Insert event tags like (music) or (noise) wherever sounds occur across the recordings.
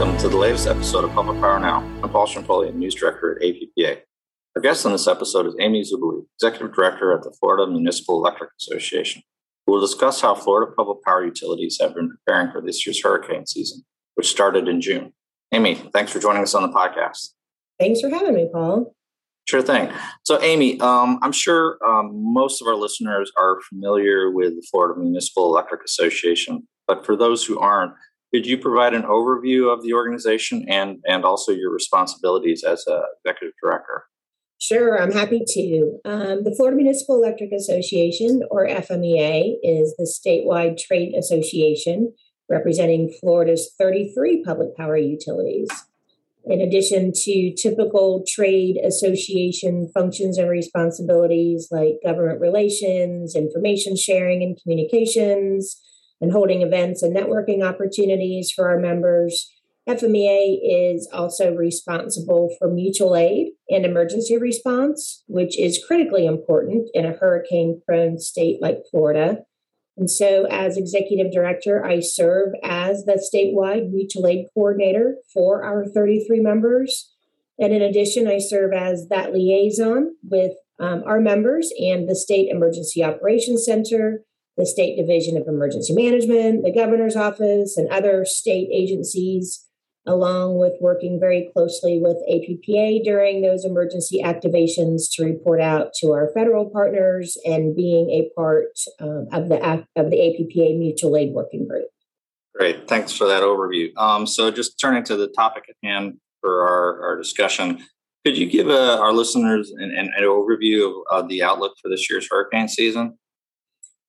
welcome to the latest episode of Public Power Now. I'm Paul Ciampoli, News Director at APPA. Our guest on this episode is Amy Zubaly, Executive Director at the Florida Municipal Electric Association, who will discuss how Florida public power utilities have been preparing for this year's hurricane season, which started in June. Amy, thanks for joining us on the podcast. Thanks for having me, Paul. Sure thing. So, Amy, um, I'm sure um, most of our listeners are familiar with the Florida Municipal Electric Association, but for those who aren't, could you provide an overview of the organization and, and also your responsibilities as a executive director? Sure, I'm happy to. Um, the Florida Municipal Electric Association, or FMEA, is the statewide trade association representing Florida's 33 public power utilities. In addition to typical trade association functions and responsibilities like government relations, information sharing and communications, and holding events and networking opportunities for our members, FMEA is also responsible for mutual aid and emergency response, which is critically important in a hurricane prone state like Florida. And so, as executive director, I serve as the statewide mutual aid coordinator for our 33 members. And in addition, I serve as that liaison with um, our members and the State Emergency Operations Center, the State Division of Emergency Management, the Governor's Office, and other state agencies along with working very closely with APPA during those emergency activations to report out to our federal partners and being a part um, of the of the APPA mutual aid working group. Great, thanks for that overview. Um, so, just turning to the topic at hand for our, our discussion, could you give uh, our listeners an, an, overview of uh, the outlook for this year's hurricane season?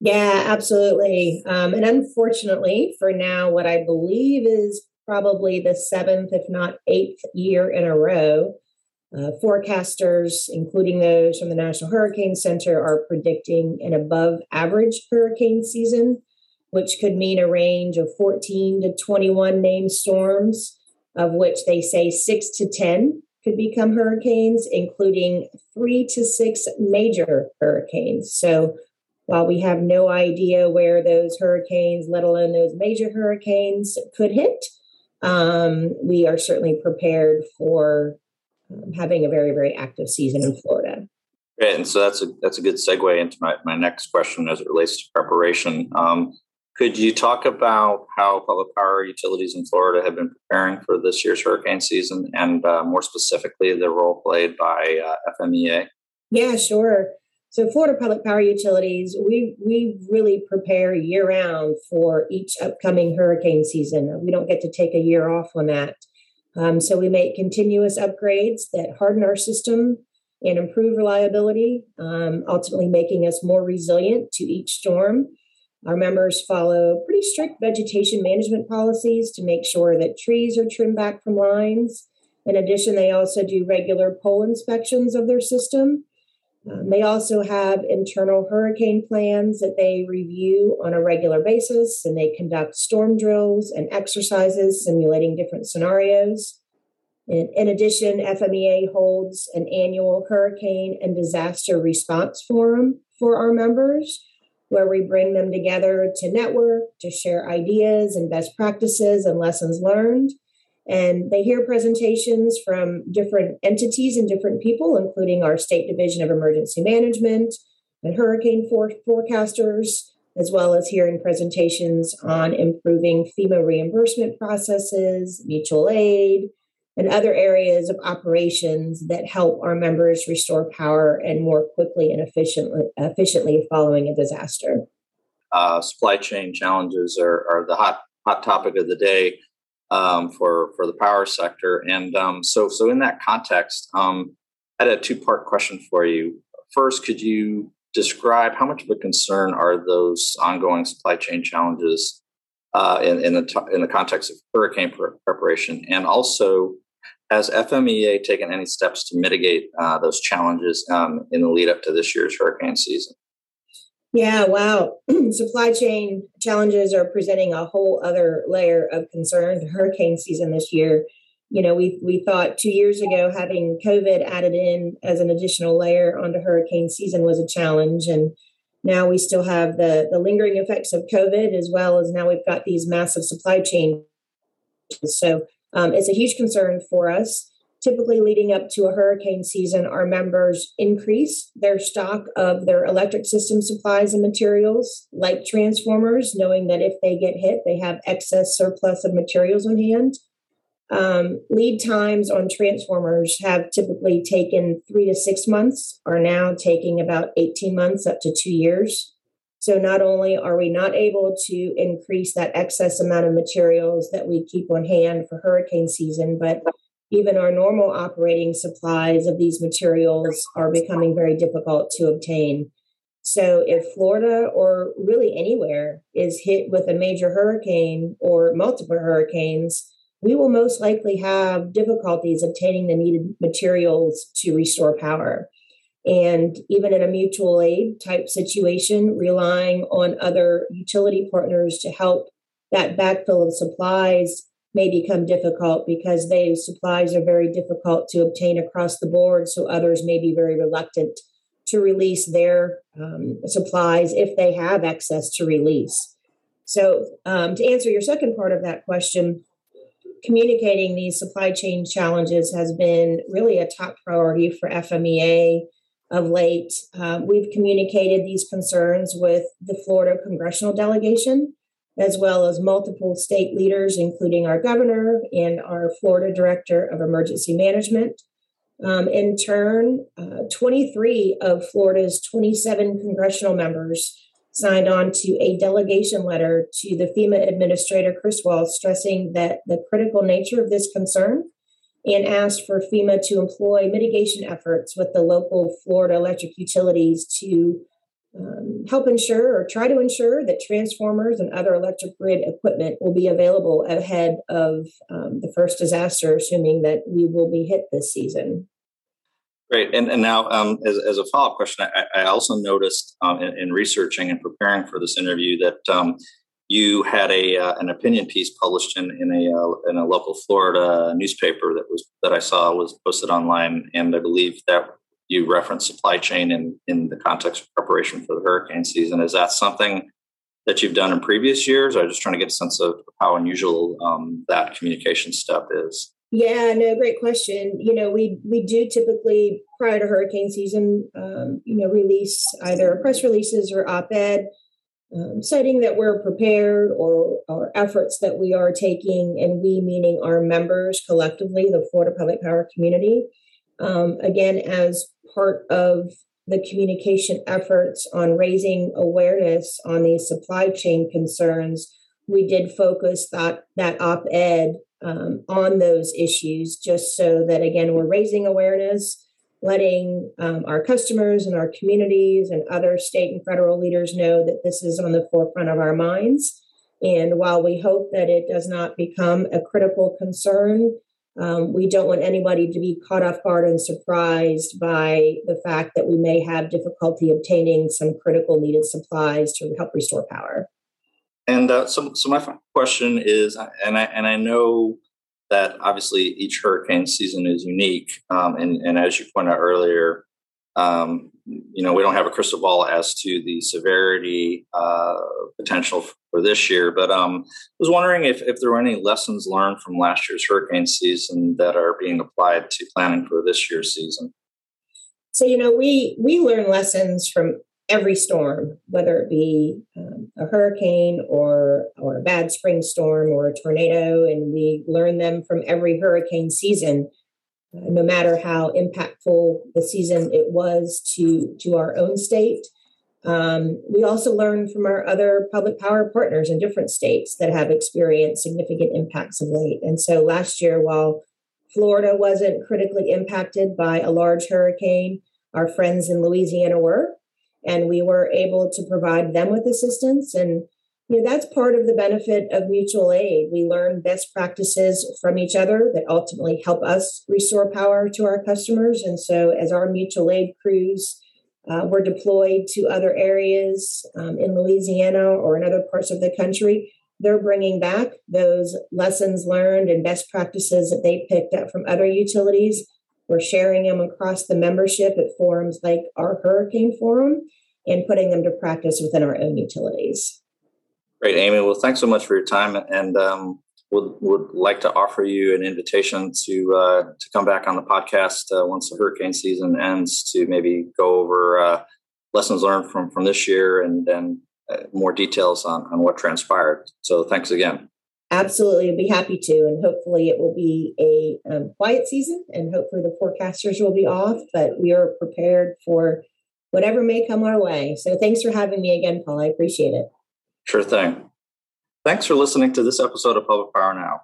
Yeah, absolutely. Um, and unfortunately, for now, what I believe is probably the seventh, if not eighth year in a row. Uh, forecasters, including those from the National Hurricane Center, are predicting an above average hurricane season, which could mean a range of 14 to 21 named storms, of which they say six to 10 could become hurricanes, including three to six major hurricanes. So while we have no idea where those hurricanes, let alone those major hurricanes, could hit, um, we are certainly prepared for um, having a very, very active season in Florida. Great, and so that's a that's a good segue into my, my next question as it relates to preparation. Um, could you talk about how public power utilities in Florida have been preparing for this year's hurricane season, and uh, more specifically, the role played by uh, FMEA? Yeah, sure. So Florida Public Power Utilities, we we really prepare year round for each upcoming hurricane season. We don't get to take a year off on that. Um, so we make continuous upgrades that harden our system and improve reliability, um, ultimately making us more resilient to each storm. Our members follow pretty strict vegetation management policies to make sure that trees are trimmed back from lines. In addition, they also do regular pole inspections of their system um, they also have internal hurricane plans that they review on a regular basis, and they conduct storm drills and exercises simulating different scenarios. In, in addition, FMEA holds an annual hurricane and disaster response forum for our members, where we bring them together to network, to share ideas and best practices and lessons learned and they hear presentations from different entities and different people, including our State Division of Emergency Management and hurricane for- forecasters, as well as hearing presentations on improving FEMA reimbursement processes, mutual aid, and other areas of operations that help our members restore power and more quickly and efficiently, efficiently following a disaster. Uh, supply chain challenges are, are the hot hot topic of the day um, for for the power sector. And um, so so in that context, um, I had a two part question for you. First, could you describe how much of a concern are those ongoing supply chain challenges uh, in, in the t- in the context of hurricane pre- preparation, and also has FMEA taken any steps to mitigate uh, those challenges um, in the lead up to this year's hurricane season? Yeah, wow. (clears throat) Supply chain challenges are presenting a whole other layer of concern to hurricane season this year. You know, we we thought two years ago having COVID added in as an additional layer onto hurricane season was a challenge. And now we still have the, the lingering effects of COVID as well as now we've got these massive supply chain. So Um, it's a huge concern for us. Typically, leading up to a hurricane season, our members increase their stock of their electric system supplies and materials, like transformers, knowing that if they get hit, they have excess surplus of materials on hand. Um, lead times on transformers have typically taken three to six months, are now taking about 18 months up to two years. So not only are we not able to increase that excess amount of materials that we keep on hand for hurricane season, but even our normal operating supplies of these materials are becoming very difficult to obtain. So if Florida or really anywhere is hit with a major hurricane or multiple hurricanes, we will most likely have difficulties obtaining the needed materials to restore power. And even in a mutual aid type situation, relying on other utility partners to help that backfill of supplies may become difficult because they supplies are very difficult to obtain across the board. So others may be very reluctant to release their um, supplies if they have access to release. So, um, to answer your second part of that question, communicating these supply chain challenges has been really a top priority for FMEA of late. Um, we've communicated these concerns with the Florida congressional delegation, as well as multiple state leaders, including our governor and our Florida director of emergency management. Um, in turn, uh, 23 of Florida's 27 congressional members signed on to a delegation letter to the FEMA Administrator Criswell, stressing that the critical nature of this concern and asked for FEMA to employ mitigation efforts with the local Florida electric utilities to um, help ensure or try to ensure that transformers and other electric grid equipment will be available ahead of um, the first disaster, assuming that we will be hit this season. Great. And, and now, um, as, as a follow up question, I, I, also noticed um, in, in, researching and preparing for this interview that um, you had a uh, an opinion piece published in, in a uh, in a local Florida newspaper that was that I saw was posted online, and I believe that you referenced supply chain in in the context of preparation for the hurricane season. Is that something that you've done in previous years? I'm just trying to get a sense of how unusual um, that communication step is. Yeah, no, great question. You know, we we do typically prior to hurricane season, um, you know, release either press releases or op-ed, um, citing that we're prepared or our efforts that we are taking, and we meaning our members collectively, the Florida Public Power community. Um, again, as part of the communication efforts on raising awareness on these supply chain concerns, we did focus that that op-ed um, on those issues, just so that again we're raising awareness, letting um, our customers and our communities and other state and federal leaders know that this is on the forefront of our minds. And while we hope that it does not become a critical concern, um, we don't want anybody to be caught off guard and surprised by the fact that we may have difficulty obtaining some critical needed supplies to help restore power. And uh, so, so my question is, and I and I know that obviously each hurricane season is unique, um, and and as you pointed out earlier, um, you know we don't have a crystal ball as to the severity uh, potential for this year. But um, I was wondering if if there were any lessons learned from last year's hurricane season that are being applied to planning for this year's season. So you know we we learn lessons from every storm, whether it be um, a hurricane or or a bad spring storm or a tornado, and we learn them from every hurricane season, uh, no matter how impactful the season it was to to our own state. Um, we also learn from our other public power partners in different states that have experienced significant impacts of late. And so last year, while Florida wasn't critically impacted by a large hurricane, our friends in Louisiana were and we were able to provide them with assistance. And you know that's part of the benefit of mutual aid. We learn best practices from each other that ultimately help us restore power to our customers. And so as our mutual aid crews uh, were deployed to other areas um, in louisiana or in other parts of the country they're bringing back those lessons learned and best practices that they picked up from other utilities we're sharing them across the membership at forums like our Hurricane Forum and putting them to practice within our own utilities. Great, Amy. Well, thanks so much for your time. And um, would would like to offer you an invitation to uh, to come back on the podcast uh, once the hurricane season ends to maybe go over uh, lessons learned from from this year and then uh, more details on on what transpired. So thanks again. Absolutely, I'd be happy to, and hopefully it will be a um, quiet season, and hopefully the forecasters will be off. But we are prepared for whatever may come our way. So thanks for having me again, Paul. I appreciate it. Sure thing. Thanks for listening to this episode of Public Power Now.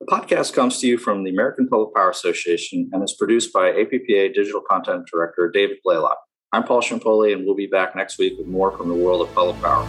The podcast comes to you from the American Public Power Association and is produced by APPA Digital Content Director David Blaylock. I'm Paul Ciampoli, and we'll be back next week with more from the world of public power.